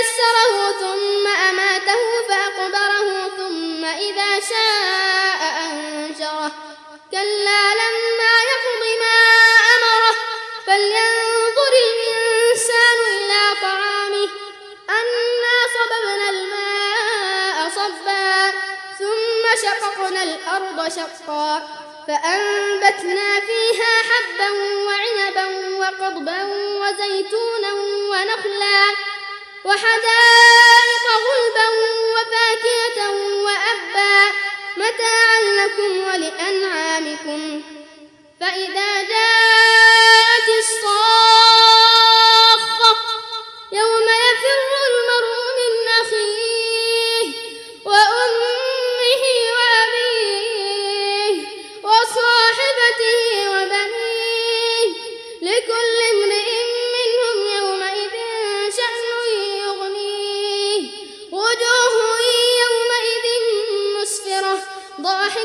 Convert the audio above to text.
يسره ثم أماته فأقبره ثم إذا شاء أنشره. كلا لما يقض ما أمره فلينظر الإنسان إلى طعامه. أنا صببنا الماء صبا ثم شققنا الأرض شقا. فأنبتنا فيها حبا وعنبا وقضبا وزيتونا وحدائق غلبا وفاكهة وأبا متاعا لكم ولأنعامكم. فإذا جاءت